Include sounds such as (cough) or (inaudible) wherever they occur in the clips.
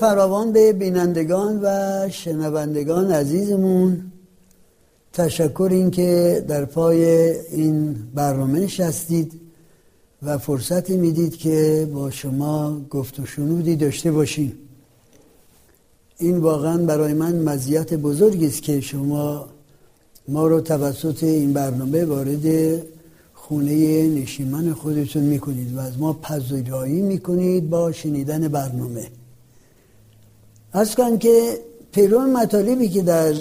فراوان به بینندگان و شنوندگان عزیزمون. تشکر اینکه در پای این برنامه نشستید و فرصتی می‌دید که با شما گفت و شنودی داشته باشیم. این واقعا برای من مزیت بزرگی است که شما ما رو توسط این برنامه وارد خونه نشیمن خودتون می‌کنید و از ما پذیرایی می‌کنید با شنیدن برنامه. از کن که پیرون مطالبی که در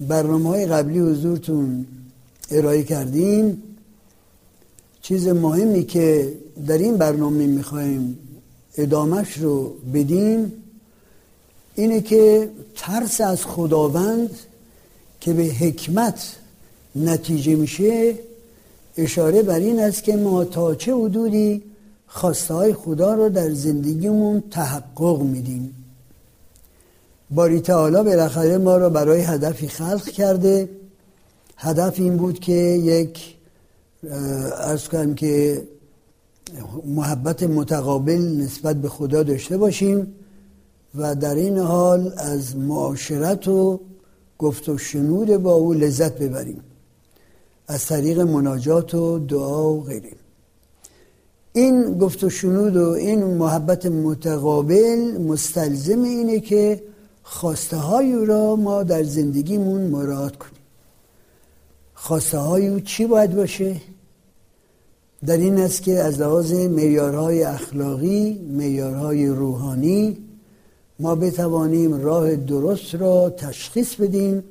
برنامه های قبلی حضورتون ارائه کردیم چیز مهمی که در این برنامه می‌خوایم ادامش رو بدیم اینه که ترس از خداوند که به حکمت نتیجه میشه اشاره بر این است که ما تا چه حدودی خواسته های خدا رو در زندگیمون تحقق میدیم. باری تعالی بالاخره ما را برای هدفی خلق کرده. هدف این بود که یک ارز کنم که محبت متقابل نسبت به خدا داشته باشیم و در این حال از معاشرت و گفت و شنود با او لذت ببریم. از طریق مناجات و دعا و غیره. این گفت و شنود و این محبت متقابل مستلزم اینه که خواسته های را ما در زندگیمون مراد کنیم. خواسته های او چی باید باشه؟ در این است که از لحاظ میارهای اخلاقی میارهای روحانی ما بتوانیم راه درست را تشخیص بدیم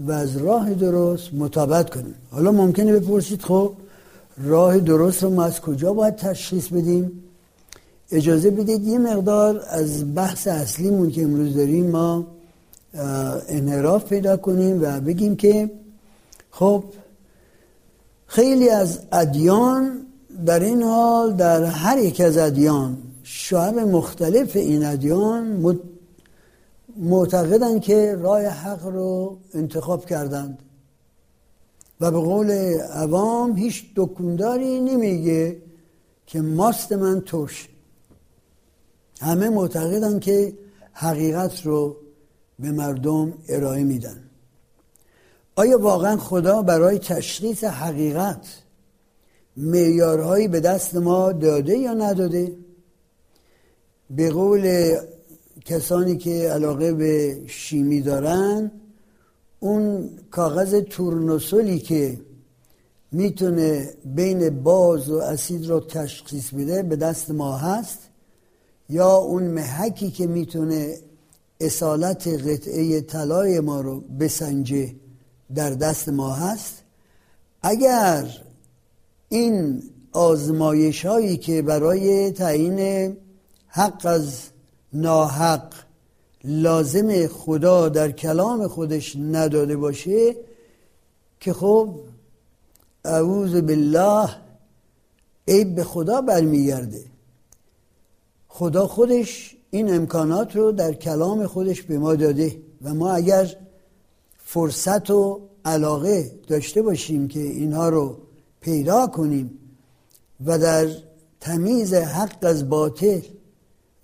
و از راه درست مطابقت کنیم. حالا ممکنه بپرسید خب راه درست رو ما از کجا باید تشخیص بدیم؟ اجازه بدید یه مقدار از بحث اصلیمون که امروز داریم ما انحراف پیدا کنیم و بگیم که خب خیلی از ادیان در این حال در هر یک از ادیان شعب مختلف این ادیان معتقدن که راه حق رو انتخاب کردند. و به قول عوام هیچ دکونداری نمیگه که ماست من توش. همه معتقدن که حقیقت رو به مردم ارائه میدن. آیا واقعا خدا برای تشخیص حقیقت معیارهایی به دست ما داده یا نداده؟ به قول کسانی که علاقه به شیمی دارن اون کاغذ تورنوسولی که می‌تونه بین باز و اسید رو تشخیص بده به دست ما هست. یا اون محکی که می‌تونه اصالت قطعه طلای ما رو بسنجه در دست ما هست اگر این آزمایش هایی که برای تعیین حق از ناحق لازم خدا در کلام خودش نداده باشه که خب اعوذ بالله عیب به خدا برمیگرده. خدا خودش این امکانات رو در کلام خودش به ما داده و ما اگر فرصت و علاقه داشته باشیم که اینها رو پیدا کنیم و در تمیز حق از باطل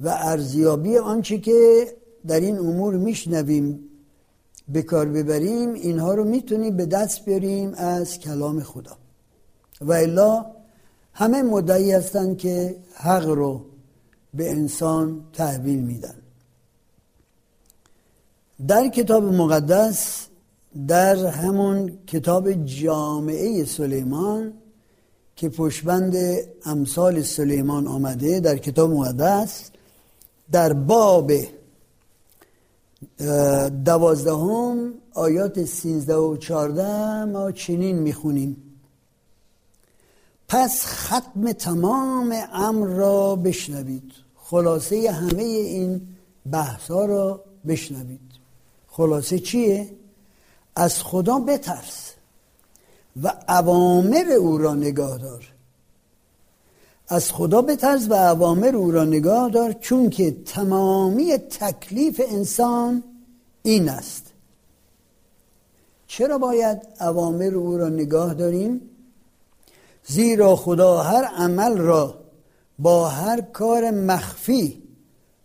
و ارزیابی آنچه که در این امور میشنویم به کار ببریم اینها رو می‌تونیم به دست بیاریم از کلام خدا. و الا همه مدعی هستند که حق رو به انسان تحویل میدن. در کتاب مقدس در همون کتاب جامعه سلیمان که پشبند امثال سلیمان آمده در کتاب مقدس در باب دوازدهم آیات سینزده و چارده ما چنین می‌خونیم. پس ختم تمام امر را بشنوید. خلاصه همه این بحث ها را بشنوید خلاصه چیه؟ از خدا بترس و اوامر او را نگاه دار از خدا بترس و اوامر او را نگاه دار چون که تمامی تکلیف انسان این است چرا باید اوامر او را نگاه داریم؟ زیرا خدا هر عمل را با هر کار مخفی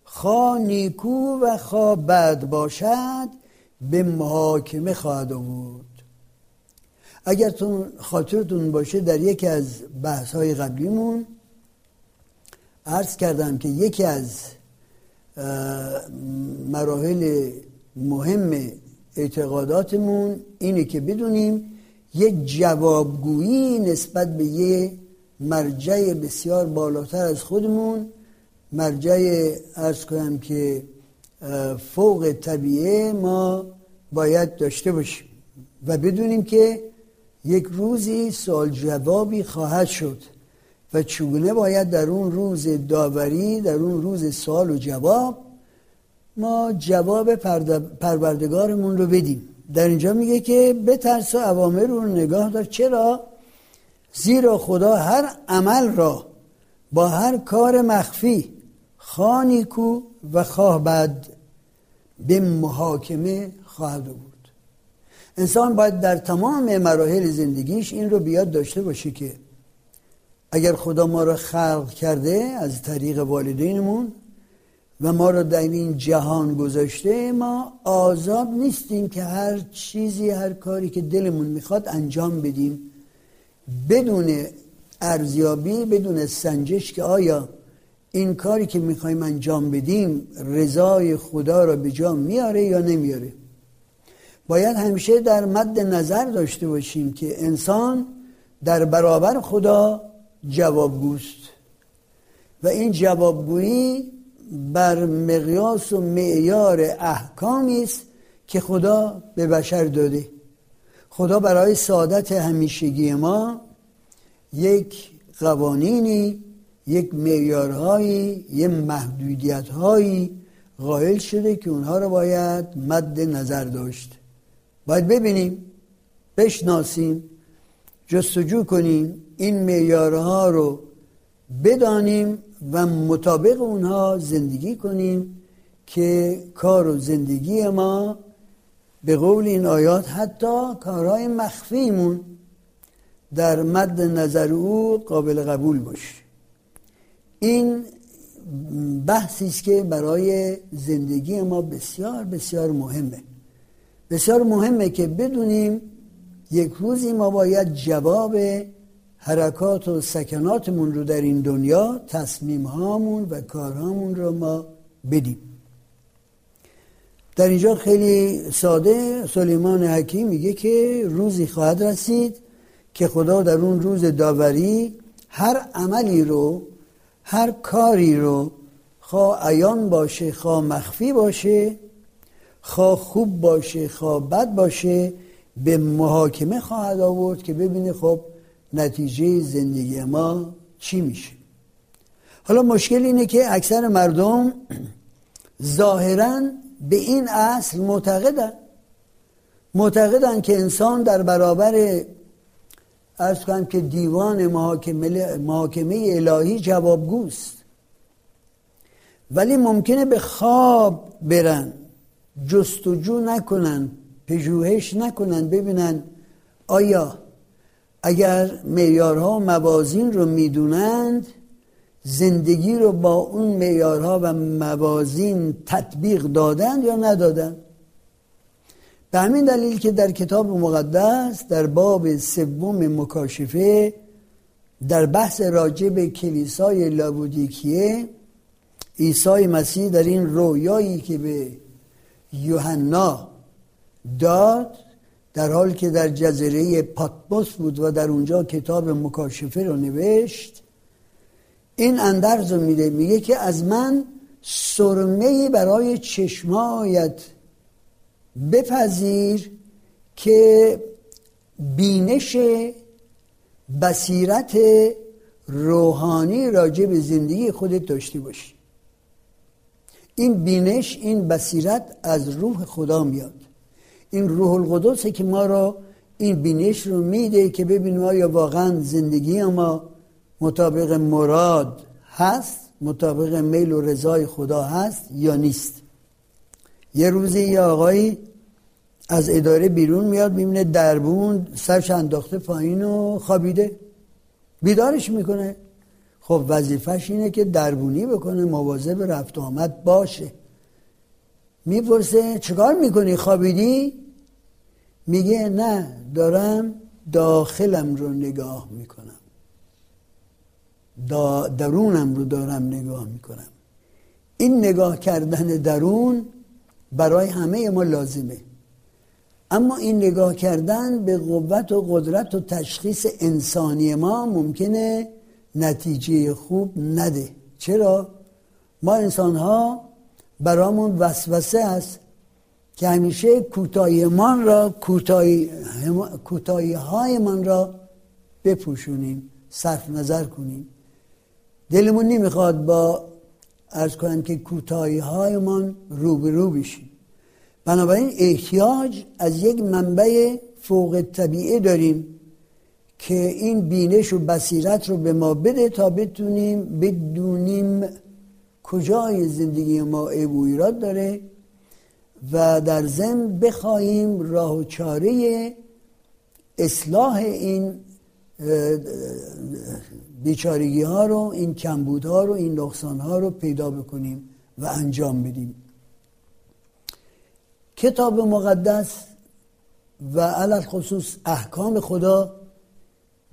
خواه نیکو و خواه بد باشد به محاکمه خواهد آورد اگر خاطرتون باشه در یکی از بحث های قبلیمون عرض کردم که یکی از مراحل مهم اعتقاداتمون اینه که بدونیم یک جوابگویی نسبت به یه مرجع بسیار بالاتر از خودمون. مرجع ارز کنم که فوق طبیعه ما باید داشته باشیم و بدونیم که یک روزی سوال جوابی خواهد شد و چگونه باید در اون روز داوری در اون روز سوال و جواب ما جواب پروردگارمون رو بدیم. در اینجا میگه که بترس و عوامر رو نگاه دار. چرا؟ زیرا خدا هر عمل را با هر کار مخفی خانی کو و خواه بد به محاکمه خواهد بود انسان باید در تمام مراحل زندگیش این رو بیاد داشته باشه که اگر خدا ما را خلق کرده از طریق والدینمون و ما را در این جهان گذاشته ما آزاد نیستیم که هر چیزی هر کاری که دلمون می‌خواد انجام بدیم. بدون ارزیابی بدون سنجش که آیا این کاری که می‌خوایم انجام بدیم رضای خدا را به جا میاره یا نمیاره باید همیشه در مد نظر داشته باشیم که انسان در برابر خدا جوابگوست. و این جوابگویی بر مقیاس و معیار احکامی است که خدا به بشر داده. خدا برای سعادت همیشگی ما یک قوانینی یک معیارهایی یک محدودیتهایی قائل شده که اونها رو باید مد نظر داشت. باید ببینیم بشناسیم جستجو کنیم این معیارها رو بدانیم و مطابق اونها زندگی کنیم که کار و زندگی ما به قول این آیات حتی کارهای مخفیمون در مد نظر او قابل قبول باشه. این بحثی است که برای زندگی ما بسیار بسیار مهمه. بسیار مهمه که بدونیم یک روزی ما باید جواب حرکات و سکناتمون رو در این دنیا تصمیم هامون و کارهامون رو ما بدیم. در اینجا خیلی ساده سلیمان حکیم میگه که روزی خواهد رسید که خدا در اون روز داوری هر عملی رو هر کاری رو خواه عیان باشه خواه مخفی باشه خواه خوب باشه خواه بد باشه به محاکمه خواهد آورد که ببینه خب نتیجه زندگی ما چی میشه. حالا مشکل اینه که اکثر مردم (clears throat) ظاهرا به این اصل معتقدن. معتقدن که انسان در برابر ارز کنم که دیوان محاکمه, محاکمه الهی جوابگوست. ولی ممکنه به خواب برن جستجو نکنن پژوهش نکنن ببینن آیا اگر معیارها و موازین رو می‌دونند زندگی رو با اون معیارها و موازین تطبیق دادن یا ندادن؟ به همین دلیل که در کتاب مقدس در باب سوم مکاشفه در بحث راجع به کلیسای لابودیکیه عیسی مسیح در این رویایی که به یوحنا داد در حال که در جزیره پاتموس بود و در اونجا کتاب مکاشفه رو نوشت این اندرز رو میده میگه که از من سرمه برای چشمایت بپذیر که بینش بصیرت روحانی راجع به زندگی خودت داشته باشی. این بینش این بصیرت از روح خدا میاد. این روح القدسه که ما را این بینش رو میده که ببینیم آیا واقعا زندگی ما مطابق مراد هست مطابق میل و رضای خدا هست یا نیست. یه روزی یه آقایی از اداره بیرون میاد می‌بینه دربون سرش انداخته پایین و خوابیده. بیدارش می‌کنه. خب وظیفش اینه که دربونی بکنه مواظب رفت آمد باشه. می‌پرسه چکار می‌کنی؟ خوابیدی؟ میگه نه دارم داخلم رو نگاه می‌کنم. درونم رو دارم نگاه می‌کنم. این نگاه کردن درون برای همه ما لازمه. اما این نگاه کردن به قوت و قدرت و تشخیص انسانی ما ممکنه نتیجه خوب نده. چرا؟ ما انسان ها برامون وسوسه است که همیشه کوتاهی من را کوتاهی های من را بپوشونیم صرف نظر کنیم. دلمون نمی‌خواد با ارز کنم که کوتاهی های من روبرو بشیم. بنابراین احتیاج از یک منبع فوق طبیعه داریم که این بینش و بصیرت رو به ما بده تا بتونیم بدونیم کجای زندگی ما عیب و ایراد داره و در ضمن بخواهیم راه و چاره اصلاح این بیچارگی ها رو این کمبود ها رو این نقصان ها رو پیدا بکنیم و انجام بدیم. کتاب مقدس و علل خصوص احکام خدا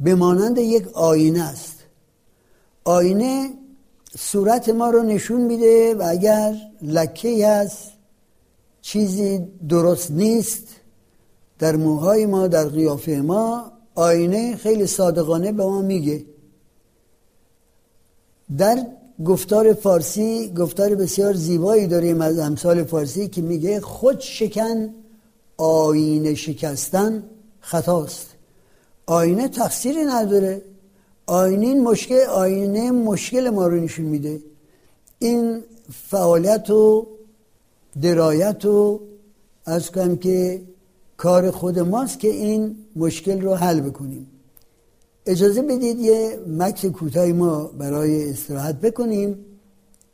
به مانند یک آینه است. آینه صورت ما رو نشون میده و اگر لکه هست چیزی درست نیست در موهای ما در قیافه ما آینه خیلی صادقانه به ما میگه. در گفتار فارسی گفتار بسیار زیبایی داریم از امثال فارسی که میگه خود شکن آینه شکستن خطاست. آینه تقصیری نداره. آینه مشکل آینه مشکل ما رو نشون میده. این فعالیت و درایت و از کنم که کار خود ماست که این مشکل رو حل بکنیم. اجازه بدید یه مکس کوتاهی ما برای استراحت بکنیم.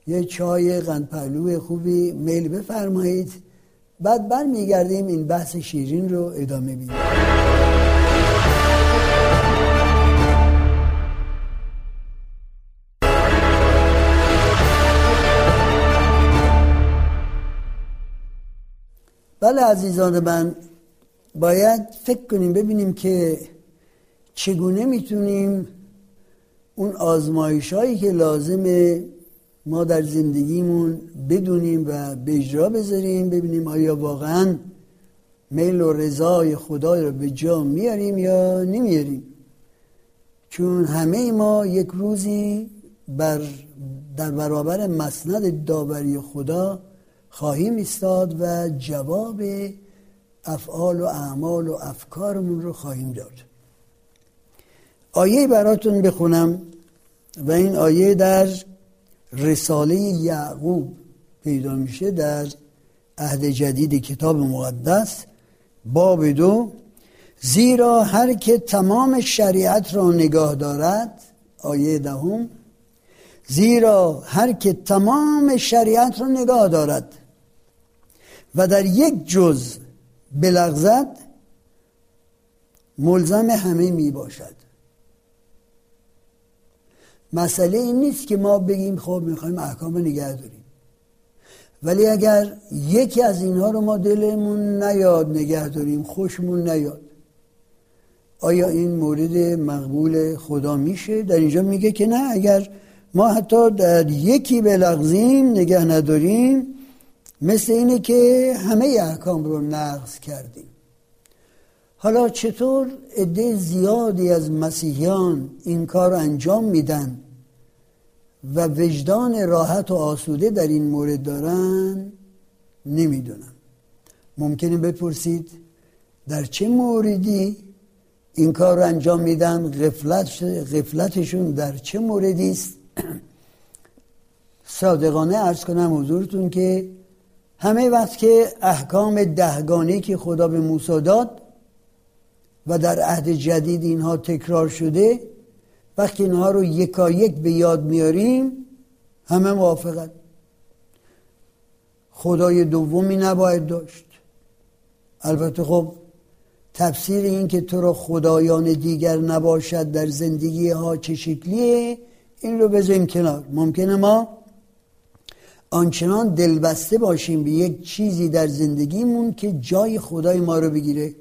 یه چای قند خوبی میل بفرمایید. بعد برمیگردیم این بحث شیرین رو ادامه بدیم. بله عزیزان من باید فکر کنیم ببینیم که چگونه می‌تونیم اون آزمایش هایی که لازمه ما در زندگیمون بدونیم و به اجرا بذاریم ببینیم آیا واقعا میل و رضای خدا رو به جا میاریم یا نمیاریم. چون همه ما یک روزی بر در برابر مسند داوری خدا خواهیم ایستاد و جواب افعال و اعمال و افکارمون رو خواهیم داد. آیه براتون بخونم و این آیه در رساله یعقوب پیدا میشه در عهد جدید کتاب مقدس باب دو زیرا هر که تمام شریعت را نگاه دارد آیه دهم زیرا هر که تمام شریعت را نگاه دارد و در یک جز بلغزد ملزم همه می باشد. مسئله این نیست که ما بگیم خب می‌خوایم احکام نگه داریم. ولی اگر یکی از اینها رو ما دلمون نیاد نگه داریم خوشمون نیاد آیا این مورد مقبول خدا میشه؟ در اینجا میگه که نه اگر ما حتی در یکی بلغزیم نگه نداریم مثل اینه که همه احکام رو نقض کردیم. حالا چطور عده زیادی از مسیحیان این کار انجام میدن و وجدان راحت و آسوده در این مورد دارن؟ نمی‌دونم. ممکنه بپرسید در چه موردی این کار رو انجام میدن؟ غفلت غفلتشون در چه موردی است؟ (clears throat) صادقانه ارز کنم حضورتون که همه وقت که احکام دهگانه که خدا به موسی داد و در عهد جدید اینها تکرار شده وقتی اینها رو یکایک به یاد میاریم همه موافقت خدای دومی نباید داشت. البته خب تفسیر این که تو را خدایان دیگر نباشد در زندگی ها چه شکلیه این رو بذاریم کنار. ممکنه ما آنچنان دلبسته باشیم به یک چیزی در زندگیمون که جای خدای ما رو بگیره.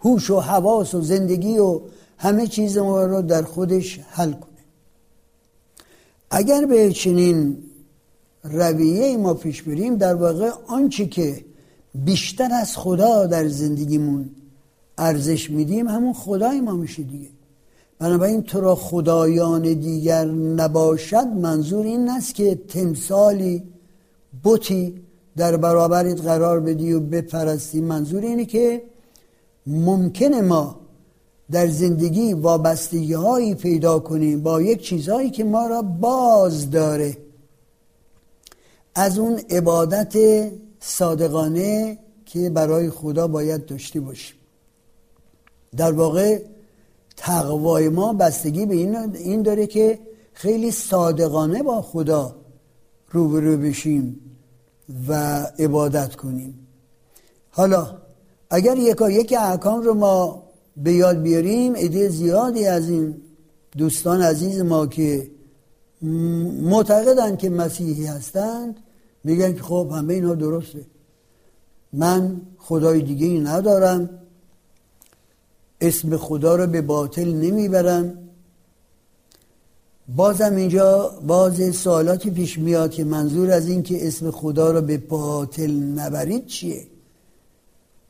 هوش و حواس و زندگی و همه چیز ما رو در خودش حل کنه. اگر به چنین رویه ما پیش بریم در واقع آنچه که بیشتر از خدا در زندگیمون ارزش میدیم همون خدای ما میشه دیگه. بنابراین تو را خدایان دیگر نباشد منظور این است که تمثالی بوتی در برابرت قرار بدی و بپرستی. منظور اینه که ممکنه ما در زندگی وابستگی هایی پیدا کنیم با یک چیزهایی که ما را باز داره. از اون عبادت صادقانه که برای خدا باید داشته باشیم. در واقع تقوای ما بستگی به این داره که خیلی صادقانه با خدا روبرو بشیم. و عبادت کنیم. حالا اگر یکا یک احکام رو ما به یاد بیاریم عده زیادی از این دوستان عزیز ما که معتقدند که مسیحی هستند میگن که خب همه اینا درسته. من خدای دیگه ای ندارم اسم خدا رو به باطل نمی‌برم. بازم اینجا باز سوالاتی پیش میاد که منظور از این که اسم خدا رو به باطل نبرید چیه؟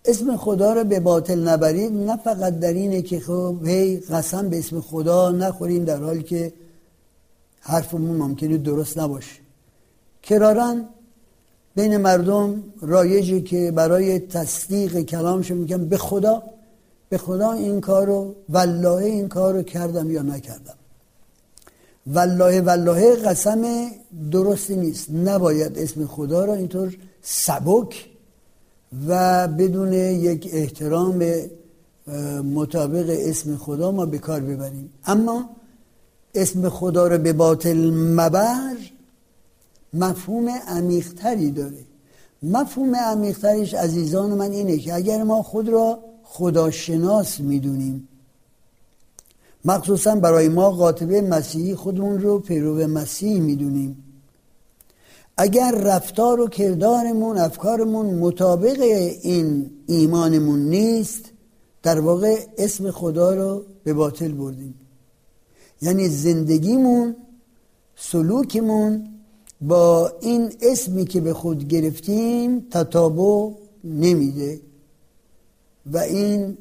اسم خدا رو به باطل نبرید نه فقط در اینه که خب هی قسم به اسم خدا نخوریم در حالی که حرفمون ممکنه درست نباشه. کرارن بین مردم رایجی که برای تصدیق کلامشون میگن به خدا به خدا این کارو والله این کارو کردم یا نکردم. والله والله قسم درستی نیست. نباید اسم خدا رو اینطور سبک و بدون یک احترام مطابق اسم خدا ما به کار ببریم. اما اسم خدا رو به باطل مبر مفهوم عمیقتری داره. مفهوم عمیقتریش عزیزان من اینه که اگر ما خود را خداشناس می‌دونیم مخصوصا برای ما قاطبه مسیحی خودمون رو پیرو مسیح می‌دونیم. اگر رفتار و کردارمون افکارمون مطابق این ایمانمون نیست در واقع اسم خدا رو به باطل بردیم. یعنی زندگیمون سلوکمون با این اسمی که به خود گرفتیم تطابق نمیده. و این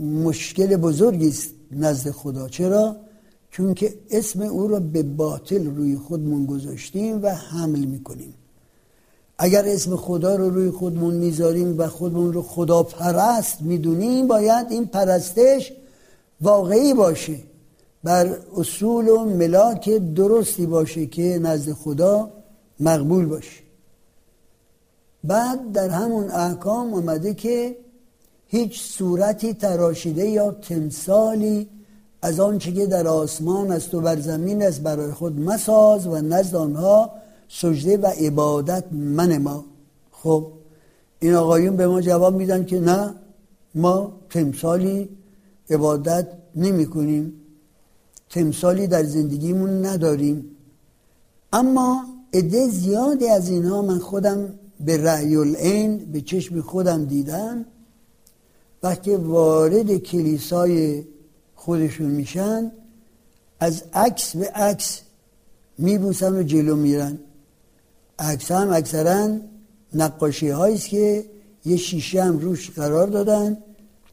مشکل بزرگی است. نزد خدا. چرا؟ چون که اسم او را به باطل روی خودمون گذاشتیم و حمل می‌کنیم. اگر اسم خدا رو روی خودمون می‌ذاریم و خودمون رو خدا پرست می‌دونیم باید این پرستش واقعی باشه. بر اصول و ملاک درستی باشه که نزد خدا مقبول باشه. بعد در همون احکام اومده که هیچ صورتی تراشیده یا تمثالی از آنچه که در آسمان است و بر زمین است برای خود مساز و نزد آنها سجده و عبادت من ما خب این آقایون به ما جواب میدن که نه ما تمثالی عبادت نمی کنیم تمثالی در زندگیمون نداریم. اما عده زیادی از اینها من خودم به رأی العین به چشم خودم دیدم. وقتی وارد کلیسای خودشون میشن از عکس به عکس میبوسن و جلو میرن. عکس هم اکثرا نقاشی هاییست که یه شیشه هم روش قرار دادن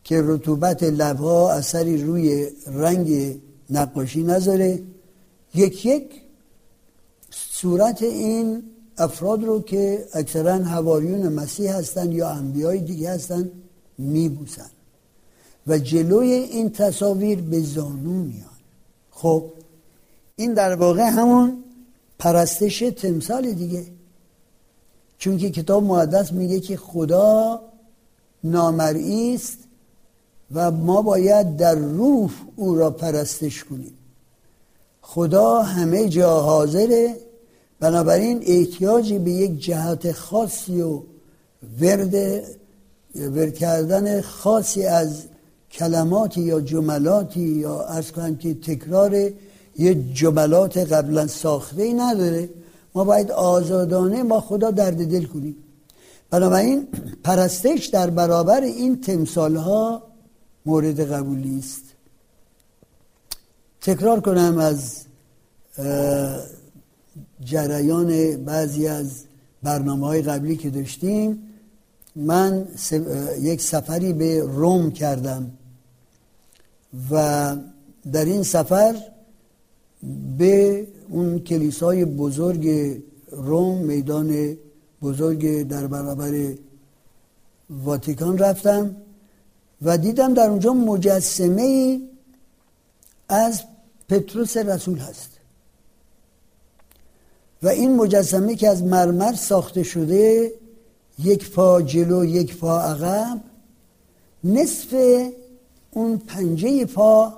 که رطوبت لبها اثری روی رنگ نقاشی نذاره. یک یک صورت این افراد رو که اکثرا هواریون مسیح هستند یا انبیای دیگه هستند میبوسن. و جلوی این تصاویر به زانو میان. خب این در واقع همون پرستش تمثال دیگه. چون که کتاب مقدس میگه که خدا نامرئی است و ما باید در روح او را پرستش کنیم. خدا همه جا حاضره بنابراین احتیاجی به یک جهت خاصی و ورد ورد کردن خاصی از کلماتی یا جملاتی یا از که تکرار یه جملات قبلا ساخته ای نداره ما باید آزادانه ما خدا درد دل کنیم. بنابراین پرستش در برابر این تمثال ها مورد قبولی است. تکرار کنم از جریان بعضی از برنامه های قبلی که داشتیم. من یک سفری به روم کردم و در این سفر به اون کلیسای بزرگ روم میدان بزرگ در برابر واتیکان رفتم و دیدم در اونجا مجسمه ای از پتروس رسول هست. و این مجسمه که از مرمر ساخته شده یک پا جلو یک پا عقب نصف اون پنجه پا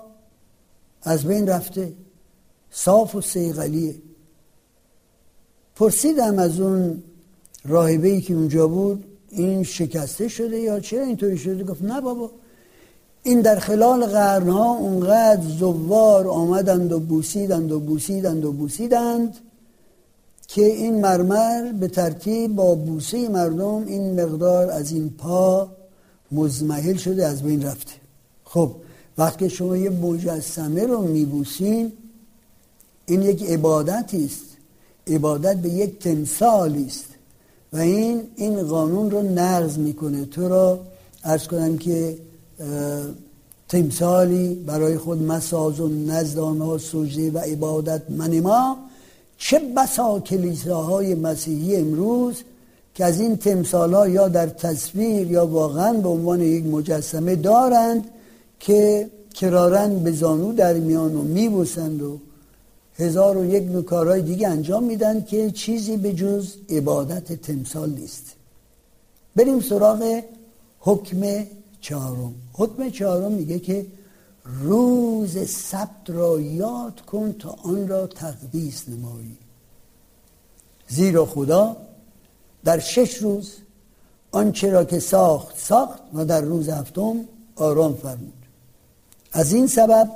از بین رفته. صاف و سیغلیه پرسیدم از اون راهبه که اونجا بود این شکسته شده یا چرا اینطوری شده؟ گفت نه بابا. این در خلال قرنها اونقدر زوار آمدند و بوسیدند و بوسیدند و بوسیدند که این مرمر به ترتیب با بوسه مردم این مقدار از این پا مزمحل شده از بین رفته. خب وقتی شما یه مجسمه رو میبوسین این یک عبادتی است. عبادت به یک تمثالی است. و این این قانون رو نقض می‌کنه. تو را ارز کنم که تمثالی برای خود مساز و نزد آنها سجده و عبادت من ما چه بسا کلیساهای مسیحی امروز که از این تمثال ها یا در تصویر یا واقعا به عنوان یک مجسمه دارند که کرارن به زانو در میان و میبوسند و هزار و یک نکارهای دیگه انجام میدن که چیزی به جز عبادت تمثال نیست. بریم سراغ حکم چهارم. حکم چهارم میگه که روز سبت را یاد کن تا آن را تقدیس نمایی. زیرا خدا در شش روز آنچه را که ساخت ساخت و در روز هفتم آرام فرمود. از این سبب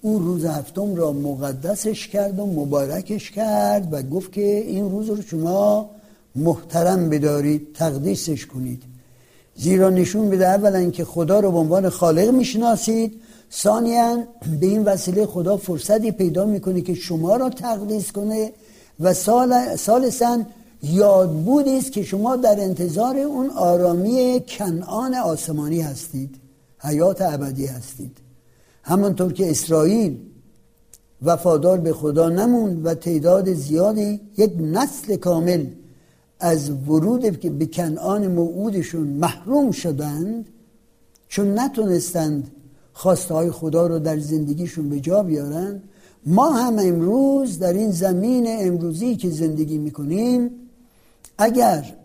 او روز هفتم را مقدسش کرد و مبارکش کرد و گفت که این روز رو شما محترم بدارید تقدیسش کنید. زیرا نشون بده اولا که خدا رو به عنوان خالق می‌شناسید ثانیا به این وسیله خدا فرصتی پیدا می‌کنه که شما را تقدیس کنه و سال سالسا یادبودی است که شما در انتظار اون آرامی کنعان آسمانی هستید حیات ابدی هستید. همانطور که اسرائیل وفادار به خدا نموند و تعداد زیادی یک نسل کامل از ورود به کنعان موعودشون محروم شدند چون نتونستند خواسته های خدا رو در زندگیشون به جا بیارن. ما هم امروز در این زمین امروزی که زندگی می‌کنیم اگر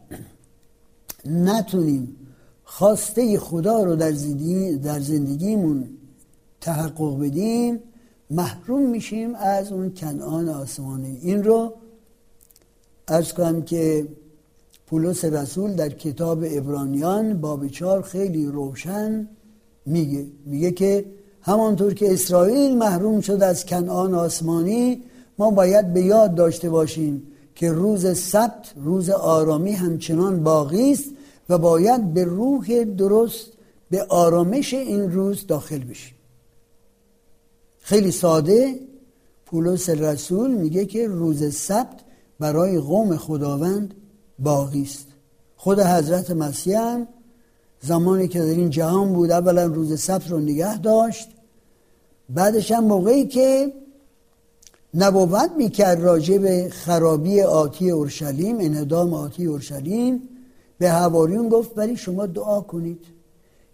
نتونیم خواسته خدا رو در, زندگی در زندگیمون تحقق بدیم محروم میشیم از اون کنعان آسمانی. این رو ارز کنم که پولس رسول در کتاب ابرانیان باب چار خیلی روشن میگه. میگه که همانطور که اسرائیل محروم شد از کنعان آسمانی ما باید به یاد داشته باشیم که روز سبت روز آرامی همچنان باقی است و باید به روح درست به آرامش این روز داخل بشیم. خیلی ساده پولس رسول میگه که روز سبت برای قوم خداوند باقی است. خود حضرت مسیح هم زمانی که در این جهان بود اولا روز سبت رو نگه داشت بعدش هم موقعی که نبوت می‌کرد راجع به خرابی آتی اورشلیم انهدام آتی اورشلیم به هواریون گفت ولی شما دعا کنید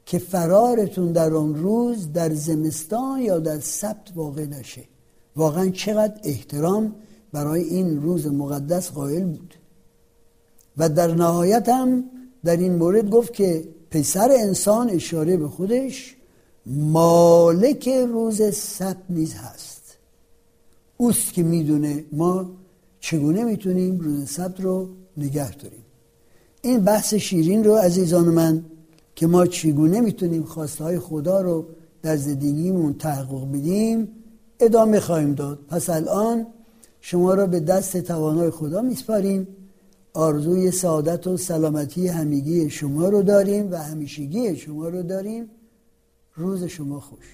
که فرارتون در آن روز در زمستان یا در سبت واقع نشه. واقعا چقدر احترام برای این روز مقدس قائل بود. و در نهایت هم در این مورد گفت که پسر انسان اشاره به خودش مالک روز سبت نیز هست. اوست که می‌دونه ما چگونه می‌تونیم روز سبت رو نگه داریم. این بحث شیرین رو عزیزان من که ما چگونه می‌تونیم خواسته های خدا رو در زندگیمون تحقق بدیم ادامه خواهیم داد. پس الان شما را به دست توانای خدا میسپاریم. آرزوی سعادت و سلامتی همگی شما رو داریم و همیشگی شما رو داریم. روز شما خوش.